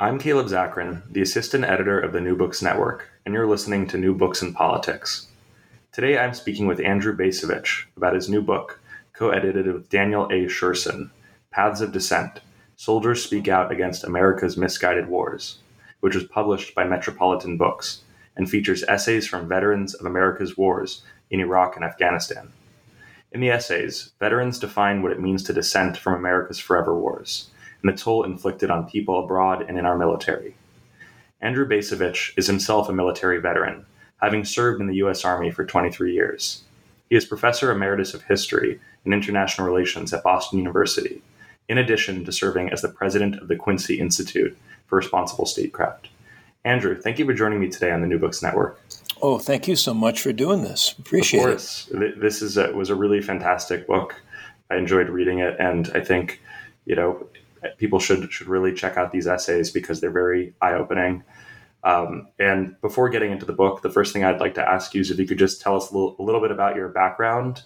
I'm Caleb Zakarin, the assistant editor of the New Books Network, and you're listening to New Books in Politics. Today I'm speaking with Andrew Bacevich about his new book, co edited with Daniel A. Sjursen Paths of Dissent Soldiers Speak Out Against America's Misguided Wars, which was published by Metropolitan Books and features essays from veterans of America's wars in Iraq and Afghanistan. In the essays, veterans define what it means to dissent from America's forever wars and the toll inflicted on people abroad and in our military. Andrew Bacevich is himself a military veteran, having served in the U.S. Army for 23 years. He is Professor Emeritus of History and International Relations at Boston University, in addition to serving as the president of the Quincy Institute for Responsible Statecraft. Andrew, thank you for joining me today on the New Books Network. Oh, thank you so much for doing this. Appreciate of course. it. This is a, was a really fantastic book. I enjoyed reading it, and I think you know people should should really check out these essays because they're very eye opening. Um, and before getting into the book, the first thing I'd like to ask you is if you could just tell us a little, a little bit about your background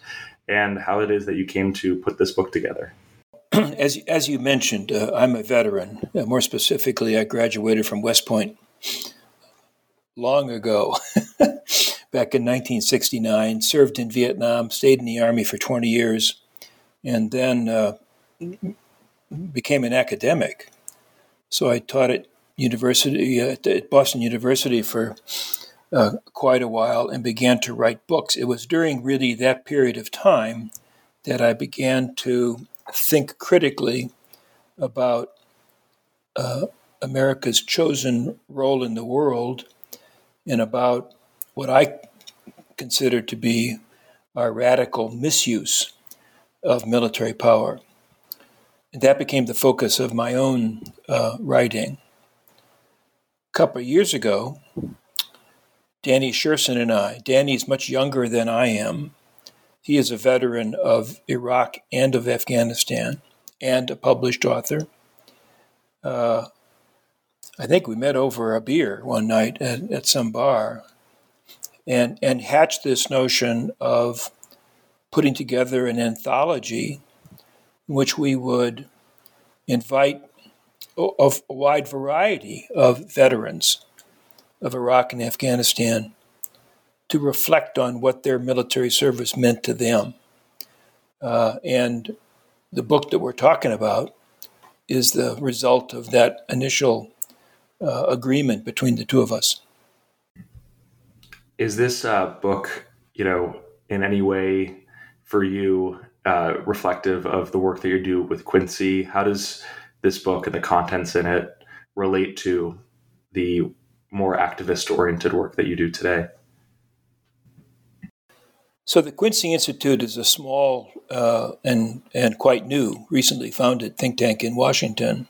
and how it is that you came to put this book together. As, as you mentioned, uh, I'm a veteran. Uh, more specifically, I graduated from West Point long ago, back in 1969, served in Vietnam, stayed in the Army for 20 years, and then uh, became an academic. So I taught at university at Boston University for uh, quite a while and began to write books. It was during really that period of time that I began to think critically about uh, America's chosen role in the world and about what I consider to be our radical misuse of military power. That became the focus of my own uh, writing. A couple of years ago, Danny Sjursen and I, Danny's much younger than I am. He is a veteran of Iraq and of Afghanistan and a published author. Uh, I think we met over a beer one night at, at some bar and, and hatched this notion of putting together an anthology in which we would invite of a wide variety of veterans of Iraq and Afghanistan to reflect on what their military service meant to them. Uh, and the book that we're talking about is the result of that initial uh, agreement between the two of us. Is this uh, book, you know, in any way for you uh, reflective of the work that you do with Quincy? How does this book and the contents in it relate to the more activist oriented work that you do today? So, the Quincy Institute is a small uh, and, and quite new, recently founded think tank in Washington.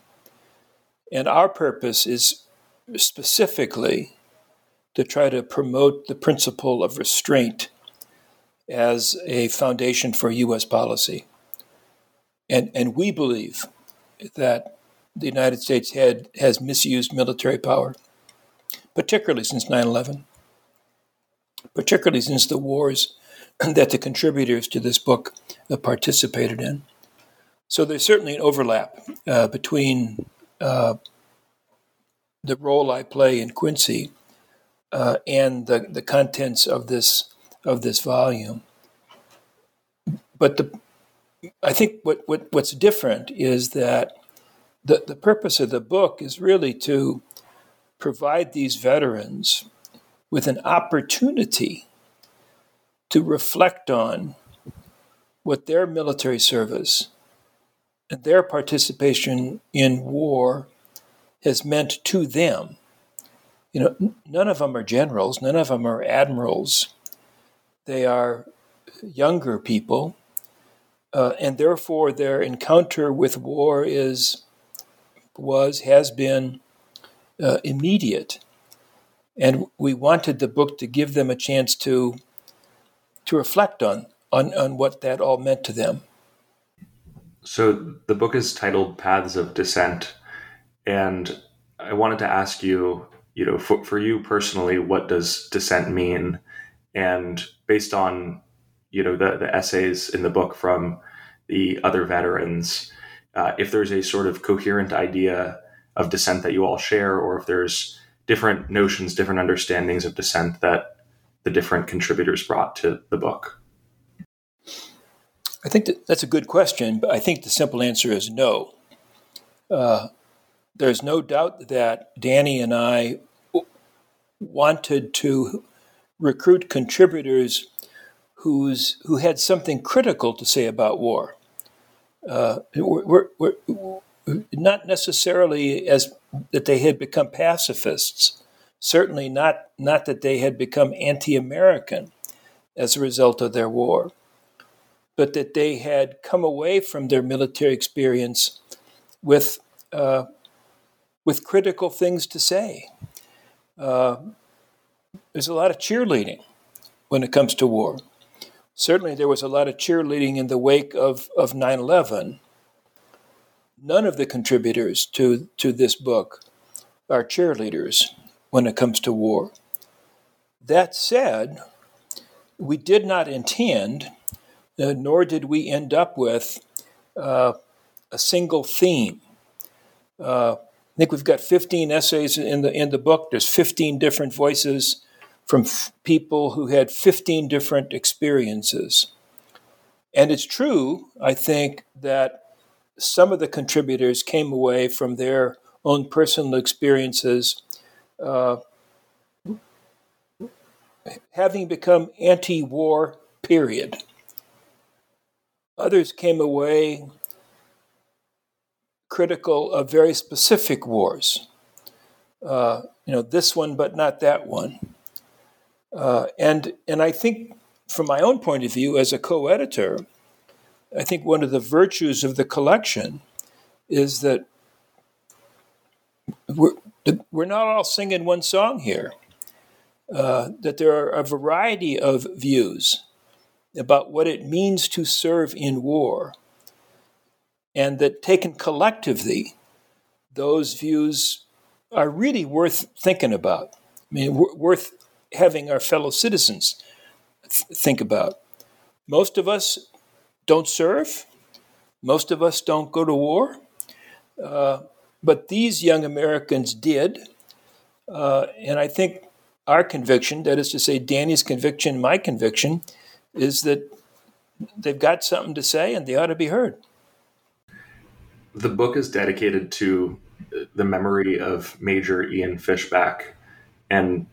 And our purpose is specifically to try to promote the principle of restraint as a foundation for U.S. policy. And, and we believe that the United States had, has misused military power, particularly since 9 11, particularly since the wars that the contributors to this book participated in. So there's certainly an overlap uh, between uh, the role I play in Quincy uh, and the, the contents of this of this volume. But the, I think what, what, what's different is that the, the purpose of the book is really to provide these veterans with an opportunity to reflect on what their military service and their participation in war has meant to them. You know, none of them are generals, none of them are admirals. They are younger people, uh, and therefore their encounter with war is was has been uh, immediate. And we wanted the book to give them a chance to to reflect on, on on what that all meant to them. So the book is titled Paths of Dissent, and I wanted to ask you, you know, for, for you personally, what does dissent mean? And based on, you know, the, the essays in the book from the other veterans, uh, if there's a sort of coherent idea of dissent that you all share, or if there's different notions, different understandings of dissent that the different contributors brought to the book? I think that that's a good question, but I think the simple answer is no. Uh, there's no doubt that Danny and I wanted to recruit contributors who's who had something critical to say about war. Uh, we're, we're, we're, not necessarily as that they had become pacifists. Certainly not not that they had become anti-American as a result of their war, but that they had come away from their military experience with uh, with critical things to say. Uh, there's a lot of cheerleading when it comes to war. Certainly, there was a lot of cheerleading in the wake of, of 9 11. None of the contributors to, to this book are cheerleaders when it comes to war. That said, we did not intend, uh, nor did we end up with uh, a single theme. Uh, I think we've got 15 essays in the in the book. There's 15 different voices from f- people who had 15 different experiences. And it's true, I think, that some of the contributors came away from their own personal experiences uh, having become anti war, period. Others came away critical of very specific wars. Uh, you know, this one, but not that one. Uh, and and I think, from my own point of view, as a co-editor, I think one of the virtues of the collection is that we're we're not all singing one song here. Uh, that there are a variety of views about what it means to serve in war and that taken collectively, those views are really worth thinking about. I mean, w- worth having our fellow citizens th- think about. Most of us don't serve. Most of us don't go to war. Uh, but these young Americans did. Uh, and I think our conviction, that is to say, Danny's conviction, my conviction, is that they've got something to say and they ought to be heard the book is dedicated to the memory of Major Ian Fishback. And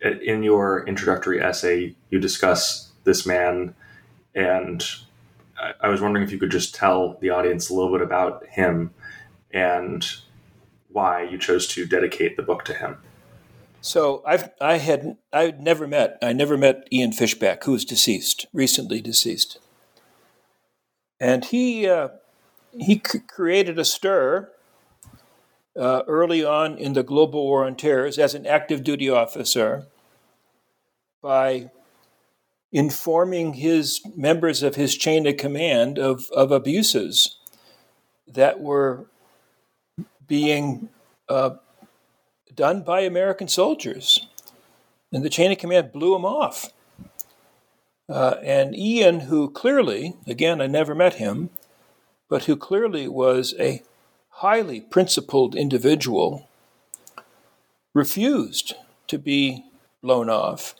in your introductory essay, you discuss this man. And I was wondering if you could just tell the audience a little bit about him and why you chose to dedicate the book to him. So I've I had I never met I never met Ian Fishback, who is deceased, recently deceased, and he uh, he c- created a stir uh, early on in the global war on terror as an active duty officer by informing his members of his chain of command of, of abuses that were being uh, done by American soldiers. And the chain of command blew him off. Uh, and Ian, who clearly, again, I never met him, but who clearly was a highly principled individual, refused to be blown off.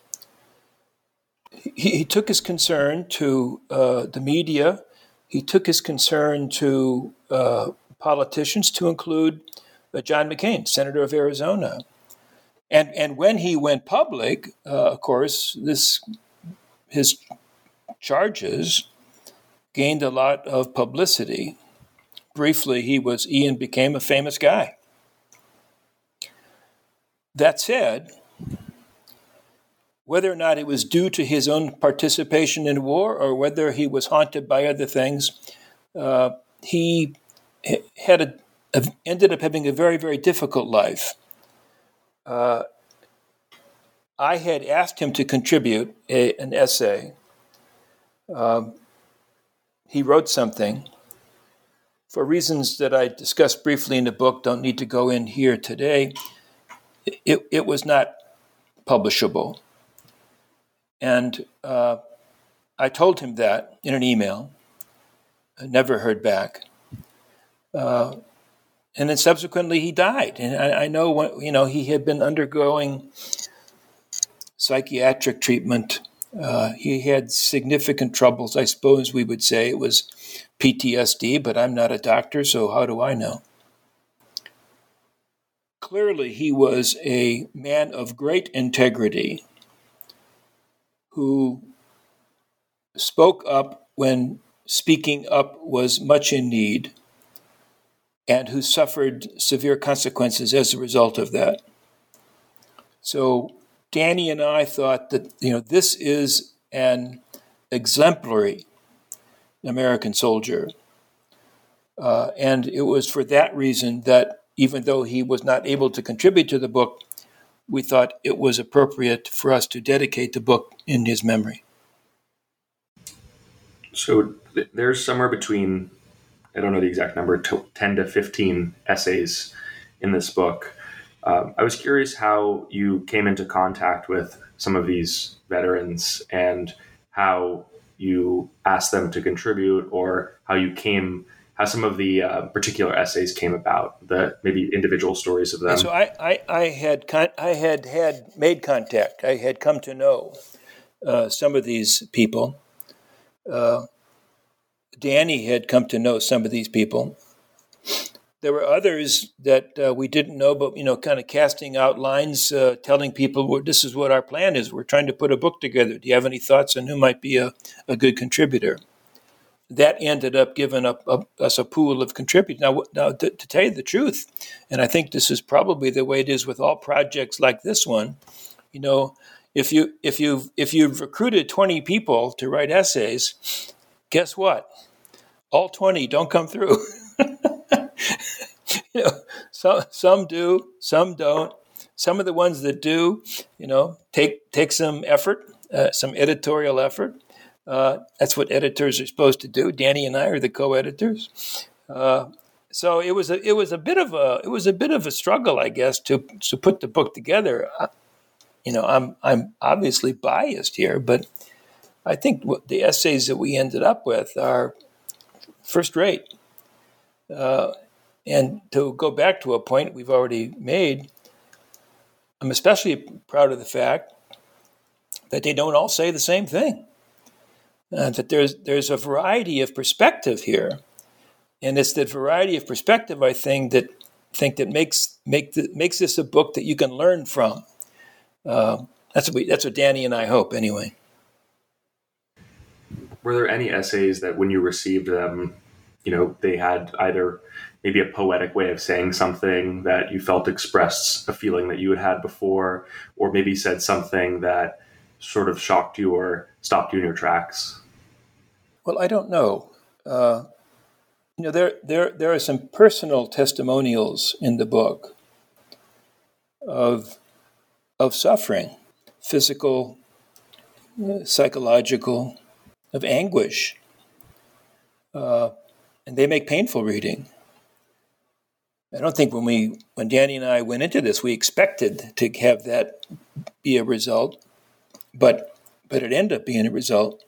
He, he took his concern to uh, the media, he took his concern to uh, politicians, to include uh, John McCain, Senator of Arizona. and and when he went public, uh, of course, this his charges gained a lot of publicity. Briefly, he was Ian became a famous guy. That said, whether or not it was due to his own participation in war or whether he was haunted by other things, uh, he had a, ended up having a very, very difficult life. Uh, I had asked him to contribute a, an essay. Um, he wrote something. For reasons that I discussed briefly in the book, don't need to go in here today, it, it was not publishable. And uh, I told him that in an email. I never heard back. Uh, and then subsequently he died. And I, I know, you know, he had been undergoing psychiatric treatment. Uh, he had significant troubles, I suppose we would say it was PTSD, but I'm not a doctor, so how do I know? Clearly, he was a man of great integrity who spoke up when speaking up was much in need and who suffered severe consequences as a result of that. So Danny and I thought that you know this is an exemplary American soldier, uh, and it was for that reason that even though he was not able to contribute to the book, we thought it was appropriate for us to dedicate the book in his memory. So th- there's somewhere between, I don't know the exact number, 10 to 15 essays in this book. Um, I was curious how you came into contact with some of these veterans and how you asked them to contribute or how you came how some of the uh, particular essays came about, the maybe individual stories of them. So I, I, I had con- I had had made contact. I had come to know uh, some of these people. Uh, Danny had come to know some of these people. There were others that uh, we didn't know, but you know, kind of casting out lines, uh, telling people, well, "This is what our plan is. We're trying to put a book together. Do you have any thoughts on who might be a, a good contributor?" that ended up giving up, us a pool of contributors. Now, now to, to, tell you the truth, and I think this is probably the way it is with all projects like this one. You know, if you if you if you've recruited twenty people to write essays, guess what? All twenty don't come through. you know, some some do, some don't. Some of the ones that do, you know, take take some effort, uh, some editorial effort uh, that's what editors are supposed to do. Danny and I are the co-editors. Uh, so it was a it was a bit of a it was a bit of a struggle, I guess, to to put the book together. I, you know, I'm I'm obviously biased here, but I think the essays that we ended up with are first rate. Uh, and to go back to a point we've already made, I'm especially proud of the fact that they don't all say the same thing uh, that there's there's a variety of perspective here, and it's that variety of perspective I think that think that makes make the, makes this a book that you can learn from. Uh, that's what we, that's what Danny and I hope anyway. Were there any essays that when you received them, you know, they had either maybe a poetic way of saying something that you felt expressed a feeling that you had had before, or maybe said something that sort of shocked you or stopped you in your tracks? Well, I don't know. Uh, you know, there, there, there are some personal testimonials in the book of, of suffering, physical, uh, psychological, of anguish. Uh, and they make painful reading. I don't think when we when Danny and I went into this, we expected to have that be a result, but but it ended up being a result.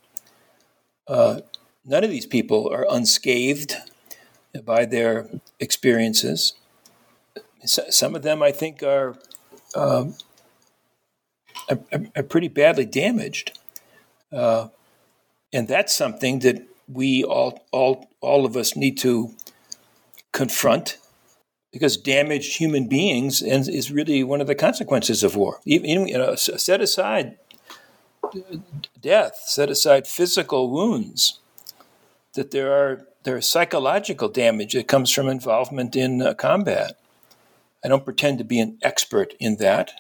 Uh, none of these people are unscathed by their experiences. Some of them, I think, are, um, are, are, pretty badly damaged, uh, and that's something that we all, all, all of us need to confront because damaged human beings is really one of the consequences of war. Even you know, set aside death, set aside physical wounds, that there are there is psychological damage that comes from involvement in uh, combat. I don't pretend to be an expert in that,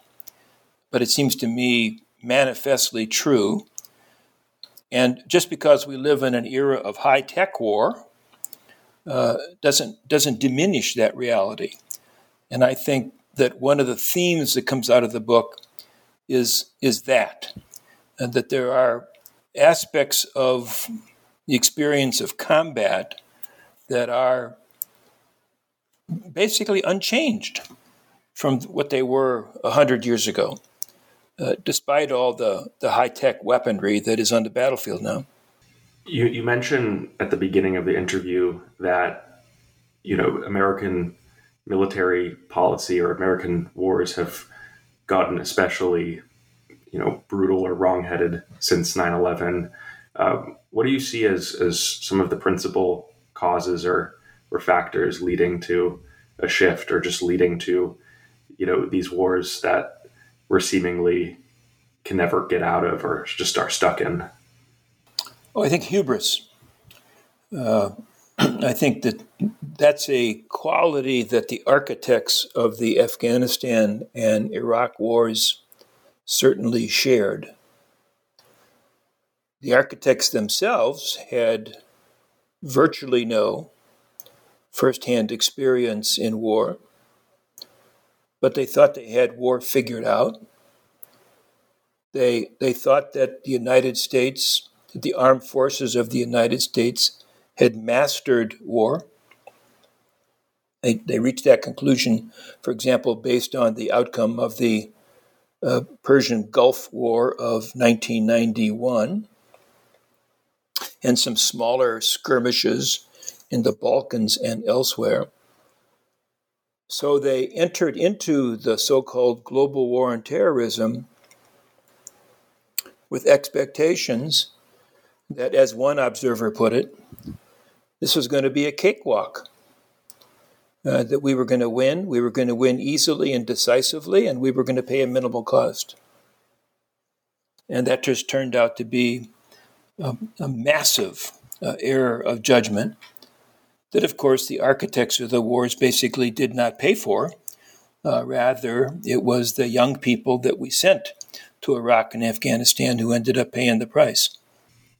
but it seems to me manifestly true. And just because we live in an era of high tech war uh, doesn't doesn't diminish that reality. And I think that one of the themes that comes out of the book is is that and that there are aspects of the experience of combat that are basically unchanged from what they were 100 years ago, uh, despite all the, the high tech weaponry that is on the battlefield now. You, you mentioned at the beginning of the interview that, you know, American military policy or American wars have gotten especially, you know, brutal or wrongheaded since 9 11. Um, what do you see as, as some of the principal causes or, or factors leading to a shift or just leading to, you know, these wars that we're seemingly can never get out of or just are stuck in? Oh, I think hubris. Uh, I think that that's a quality that the architects of the Afghanistan and Iraq wars certainly shared. The architects themselves had virtually no firsthand experience in war, but they thought they had war figured out. They, they thought that the United States, the armed forces of the United States, had mastered war. They, they reached that conclusion, for example, based on the outcome of the uh, Persian Gulf War of 1991 and some smaller skirmishes in the Balkans and elsewhere. So they entered into the so called global war on terrorism with expectations that, as one observer put it, this was going to be a cakewalk. Uh, that we were going to win, we were going to win easily and decisively, and we were going to pay a minimal cost. And that just turned out to be a, a massive uh, error of judgment that, of course, the architects of the wars basically did not pay for. Uh, rather, it was the young people that we sent to Iraq and Afghanistan who ended up paying the price.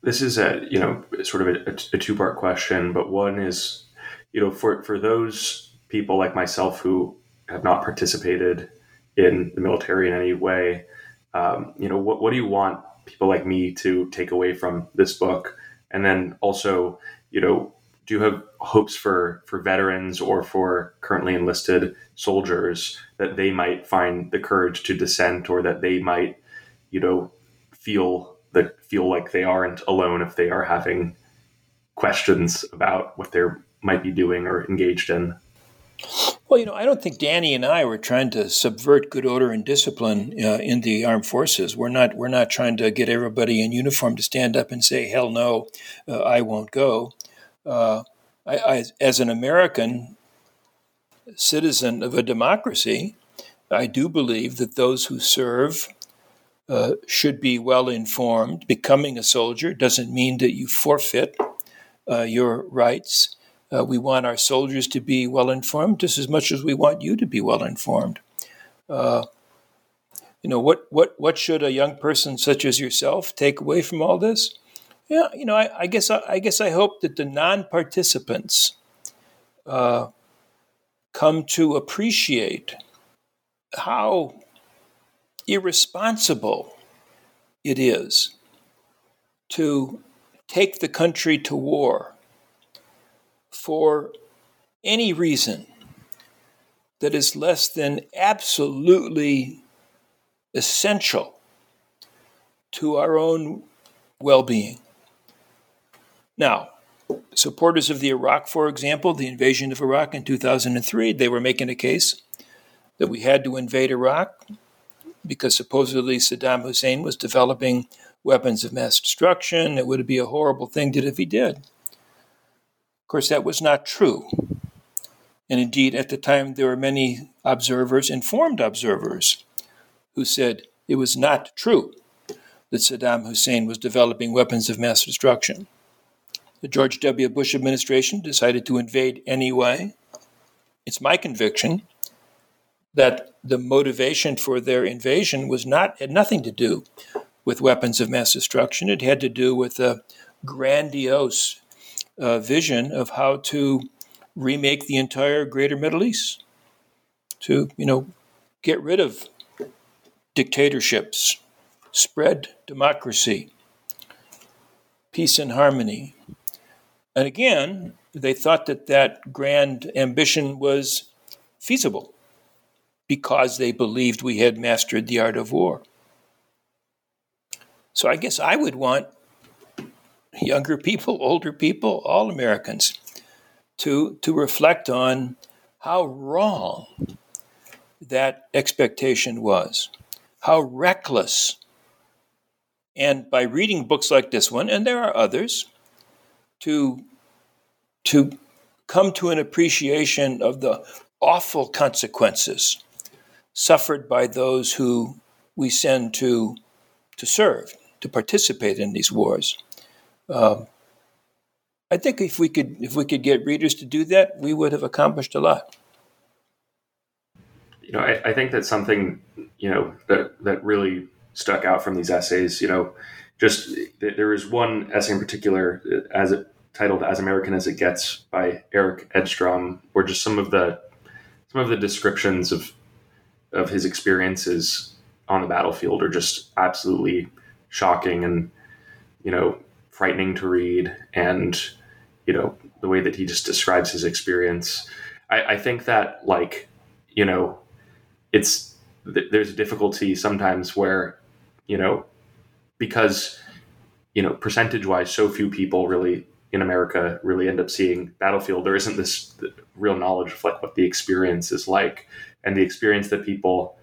This is a you know sort of a, a two part question, but one is you know for for those people like myself who have not participated in the military in any way, um, you know what what do you want people like me to take away from this book? And then also, you know, do you have hopes for for veterans or for currently enlisted soldiers that they might find the courage to dissent or that they might, you know, feel that feel like they aren't alone if they are having questions about what they might be doing or engaged in? Well, you know, I don't think Danny and I were trying to subvert good order and discipline uh, in the armed forces. We're not. We're not trying to get everybody in uniform to stand up and say, "Hell no, uh, I won't go." Uh, I, I, as an American citizen of a democracy, I do believe that those who serve uh, should be well informed. Becoming a soldier doesn't mean that you forfeit uh, your rights. Uh, we want our soldiers to be well informed just as much as we want you to be well informed. Uh, you know what what what should a young person such as yourself take away from all this? Yeah, you know, I, I guess I, I, guess I hope that the non-participants uh, come to appreciate how irresponsible it is to take the country to war for any reason that is less than absolutely essential to our own well being. Now, supporters of the Iraq, for example, the invasion of Iraq in 2003, they were making a case that we had to invade Iraq because supposedly Saddam Hussein was developing weapons of mass destruction. It would be a horrible thing to if he did Of course, that was not true. And indeed, at the time, there were many observers, informed observers, who said it was not true that Saddam Hussein was developing weapons of mass destruction. The George W. Bush administration decided to invade anyway. It's my conviction that the motivation for their invasion was not had nothing to do with weapons of mass destruction. It had to do with a grandiose uh, vision of how to remake the entire greater Middle East, to you know get rid of dictatorships, spread democracy, peace and harmony. And again, they thought that that grand ambition was feasible because they believed we had mastered the art of war. So I guess I would want younger people, older people, all Americans to, to reflect on how wrong that expectation was, how reckless. And by reading books like this one, and there are others, to, to come to an appreciation of the awful consequences suffered by those who we send to, to serve, to participate in these wars. Um, I think if we could if we could get readers to do that, we would have accomplished a lot. You know, I, I think that's something you know that that really stuck out from these essays. You know, just there is one essay in particular as it titled "As American as It Gets" by Erik Edstrom, where just some of the some of the descriptions of of his experiences on the battlefield are just absolutely shocking and you know frightening to read. And you know the way that he just describes his experience i, I think that like you know it's there's a difficulty sometimes where you know because you know percentage wise so few people really in america really end up seeing battlefield there isn't this real knowledge of like what the experience is like and the experience that people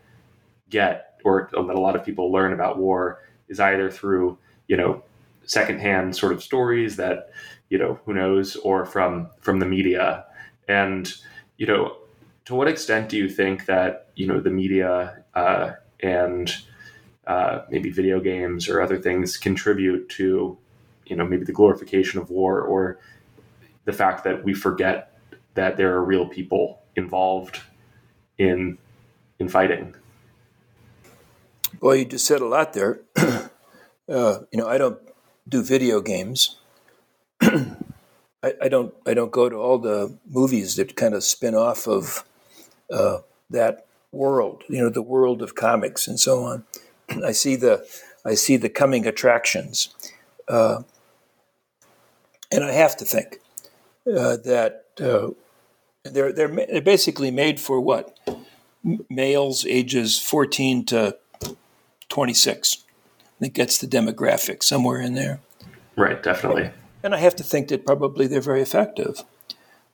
get or that a lot of people learn about war is either through you know secondhand sort of stories that you know who knows or from from the media. And you know to what extent do you think that you know the media uh, and uh, maybe video games or other things contribute to you know maybe the glorification of war or the fact that we forget that there are real people involved in in fighting well you just said a lot there uh, you know i don't do video games. I, I, don't I don't go to all the movies that kind of spin off of uh, that world, you know, the world of comics and so on. I see the I see the coming attractions, uh, and I have to think uh, that uh, they're, they're they're basically made for what males ages fourteen to twenty six I think gets the demographic somewhere in there. Right, definitely. And I have to think that probably they're very effective.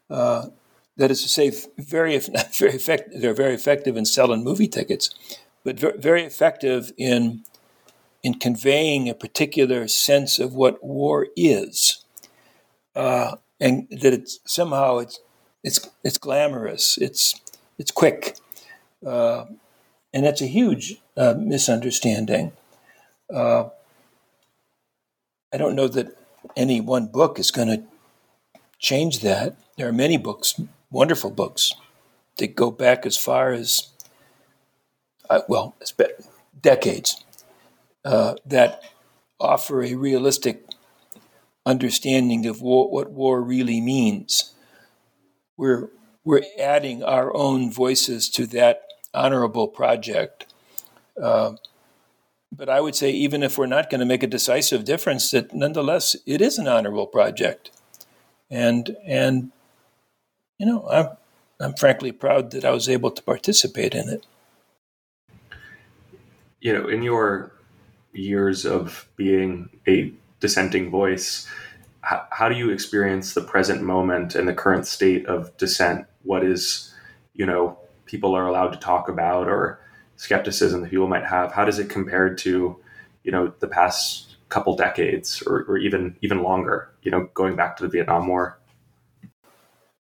Uh, that is to say, very very effective. They're very effective in selling movie tickets, but very effective in in conveying a particular sense of what war is, uh, and that it's somehow it's it's it's glamorous. It's it's quick, uh, and that's a huge uh, misunderstanding. Uh, I don't know that any one book is going to change that. There are many books, wonderful books, that go back as far as, uh, well, decades, uh, that offer a realistic understanding of war, what war really means. We're, we're adding our own voices to that honorable project. Uh, but I would say, even if we're not going to make a decisive difference, that nonetheless it is an honorable project, and and you know I'm I'm frankly proud that I was able to participate in it. You know, in your years of being a dissenting voice, how, how do you experience the present moment and the current state of dissent? What is, you know, people are allowed to talk about or skepticism that people might have, how does it compare to, you know, the past couple decades or, or even even longer, you know, going back to the Vietnam War?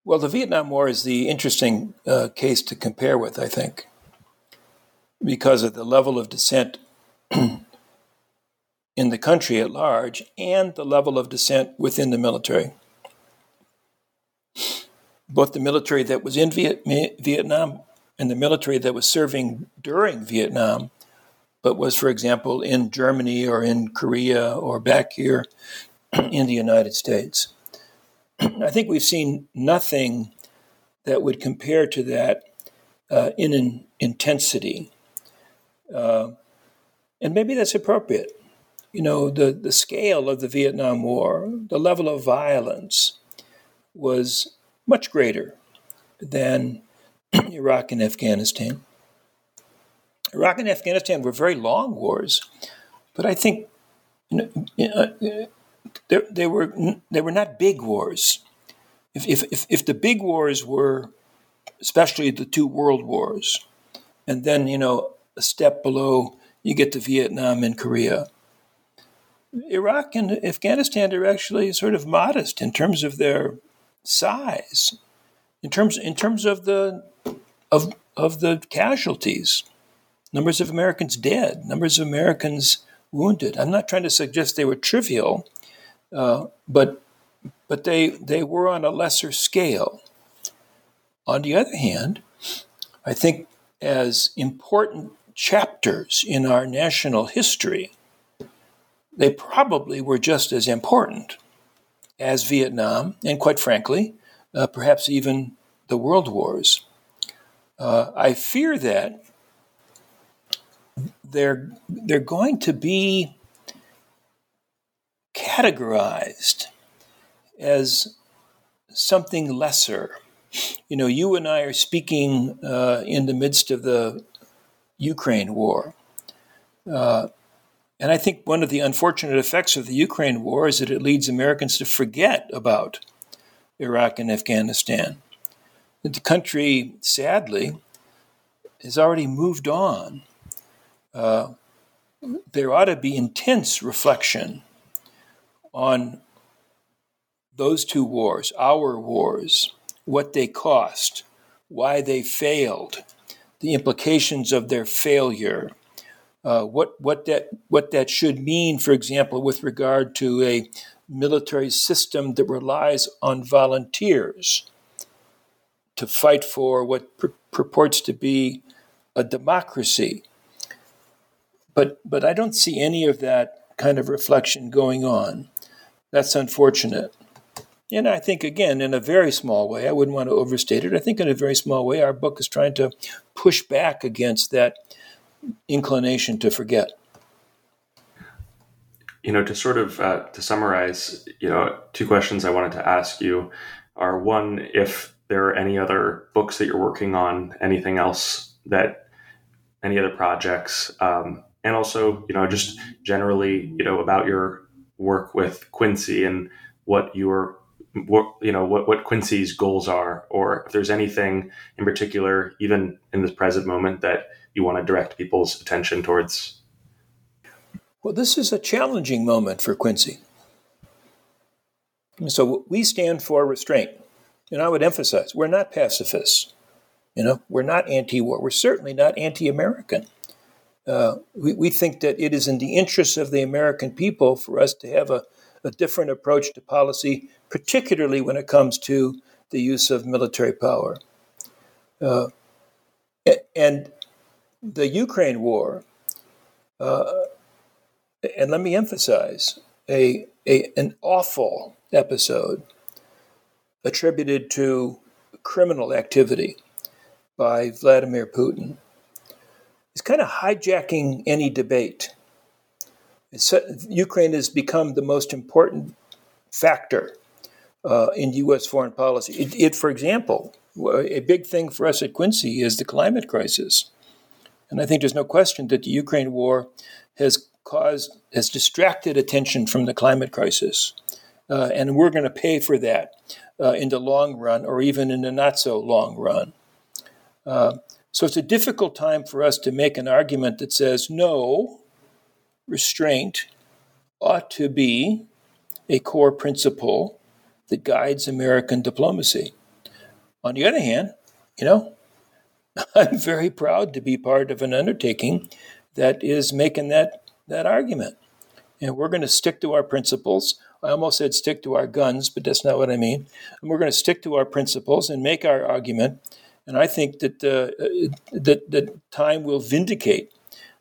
Well, the Vietnam War is the interesting uh, case to compare with, I think, because of the level of dissent in the country at large and the level of dissent within the military. Both the military that was in Viet- Vietnam and the military that was serving during Vietnam, but was, for example, in Germany or in Korea or back here in the United States. I think we've seen nothing that would compare to that uh, in intensity. Uh, and maybe that's appropriate. You know, the, the scale of the Vietnam War, the level of violence was much greater than Iraq and Afghanistan. Iraq and Afghanistan were very long wars, but I think you know, they, they were they were not big wars. If, if, if, if the big wars were, especially the two world wars, and then you know a step below you get to Vietnam and Korea. Iraq and Afghanistan are actually sort of modest in terms of their size, in terms in terms of the of of the casualties, numbers of Americans dead, numbers of Americans wounded. I'm not trying to suggest they were trivial, uh, but but they they were on a lesser scale. On the other hand, I think as important chapters in our national history, they probably were just as important as Vietnam, and quite frankly, uh, perhaps even the world wars. Uh, I fear that they're they're going to be categorized as something lesser. You know, you and I are speaking uh, in the midst of the Ukraine war. And I think one of the unfortunate effects of the Ukraine war is that it leads Americans to forget about Iraq and Afghanistan. The country, sadly, has already moved on. Uh, there ought to be intense reflection on those two wars, our wars, what they cost, why they failed, the implications of their failure, uh, what what that what that should mean, for example, with regard to a military system that relies on volunteers to fight for what pur- purports to be a democracy. But but I don't see any of that kind of reflection going on. That's unfortunate. And I think, again, in a very small way, I wouldn't want to overstate it. I think, in a very small way, our book is trying to push back against that inclination to forget. You know, to sort of uh, to summarize, you know, two questions I wanted to ask you are one, if there are any other books that you're working on, anything else that, any other projects, um, and also, you know, just generally, you know, about your work with Quincy and what your what you know what what Quincy's goals are, or if there's anything in particular, even in this present moment, that you want to direct people's attention towards. Well, this is a challenging moment for Quincy. So we stand for restraint, and I would emphasize we're not pacifists. You know, we're not anti-war. We're certainly not anti-American. Uh, we, we think that it is in the interests of the American people for us to have a, a different approach to policy, particularly when it comes to the use of military power. Uh, and the Ukraine war, uh, and let me emphasize, a, a, an awful episode attributed to criminal activity by Vladimir Putin is kind of hijacking any debate. Ukraine has become the most important factor uh, in U.S. foreign policy. It, it, for example, a big thing for us at Quincy is the climate crisis. And I think there's no question that the Ukraine war has caused, has distracted attention from the climate crisis. Uh, and we're going to pay for that uh, in the long run or even in the not so long run. Uh, so it's a difficult time for us to make an argument that says, no, restraint ought to be a core principle that guides American diplomacy. On the other hand, you know, I'm very proud to be part of an undertaking that is making that, that argument. And we're going to stick to our principles. I almost said stick to our guns, but that's not what I mean. And we're going to stick to our principles and make our argument. And I think that uh, that, that time will vindicate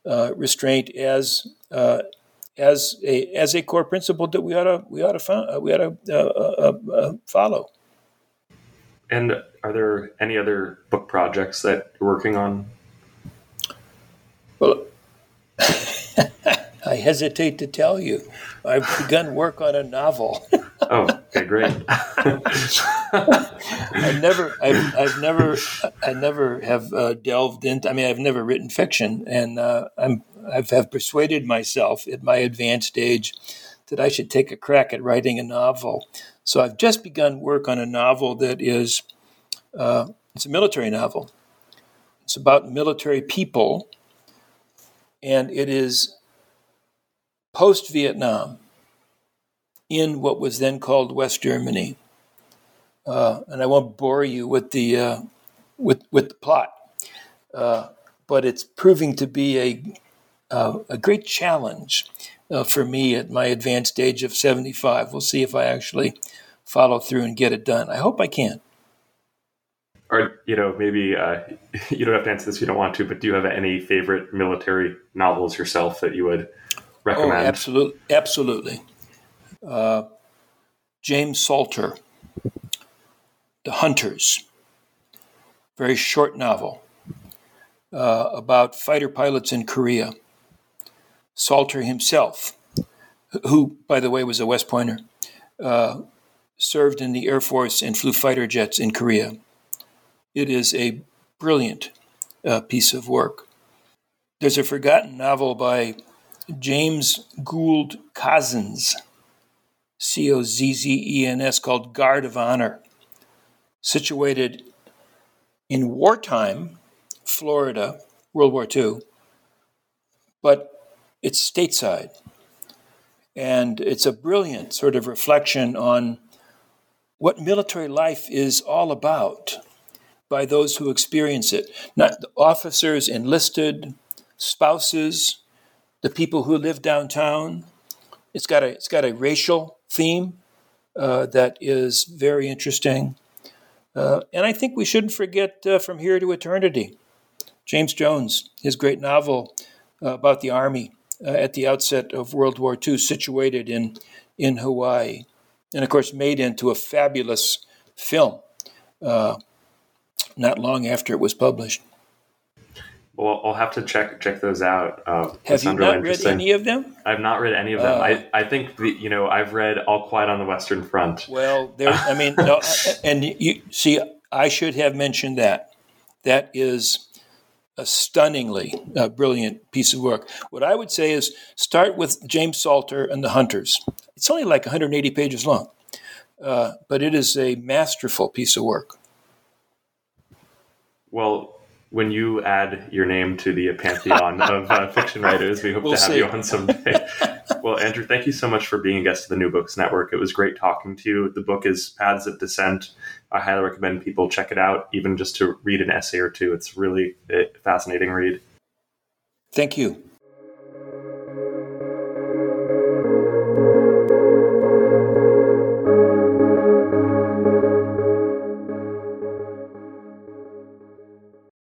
uh, restraint as uh, as a as a core principle that we ought to we ought to we ought to uh, uh, uh, follow. And are there any other book projects that you're working on? Well, I hesitate to tell you. I've begun work on a novel. oh, okay, great. I've never, I've, I've, never, I never have uh, delved into. I mean, I've never written fiction, and uh, I'm, I've have persuaded myself at my advanced age that I should take a crack at writing a novel. So I've just begun work on a novel that is, uh, it's a military novel. It's about military people, and it is post Vietnam in what was then called West Germany. Uh, and I won't bore you with the uh, with with the plot, uh, but it's proving to be a uh, a great challenge uh, for me at my advanced age of seventy five. We'll see if I actually follow through and get it done. I hope I can. Or you know, maybe uh, you don't have to answer this if you don't want to, but do you have any favorite military novels yourself that you would recommend? Oh, absolutely, absolutely. James Salter the Hunters, very short novel uh, about fighter pilots in Korea. Salter himself, who, by the way, was a West Pointer, uh, served in the Air Force and flew fighter jets in Korea. It is a brilliant uh, piece of work. There's a forgotten novel by James Gould Cozzens, C O Z Z E N S, called Guard of Honor situated in wartime Florida, World War II, but it's stateside. And it's a brilliant sort of reflection on what military life is all about by those who experience it. Not the officers, enlisted, spouses, the people who live downtown. It's got a, it's got a racial theme uh, that is very interesting. Uh, and I think we shouldn't forget uh, From Here to Eternity. James Jones, his great novel uh, about the Army uh, at the outset of World War II, situated in, in Hawaii. And of course, made into a fabulous film uh, not long after it was published. Well, I'll have to check check those out. Uh, have you not read any of them? I've not read any of them. Uh, I, I think the, you know I've read All Quiet on the Western Front. Well, there. I mean, no, and you see, I should have mentioned that. That is a stunningly uh, brilliant piece of work. What I would say is start with James Salter and the Hunters. It's only like 180 pages long, uh, but it is a masterful piece of work. Well, when you add your name to the pantheon of uh, fiction writers, we hope we'll to have see. you on someday. well, Andrew, thank you so much for being a guest of the New Books Network. It was great talking to you. The book is Paths of Dissent. I highly recommend people check it out, even just to read an essay or two. It's really a fascinating read. Thank you.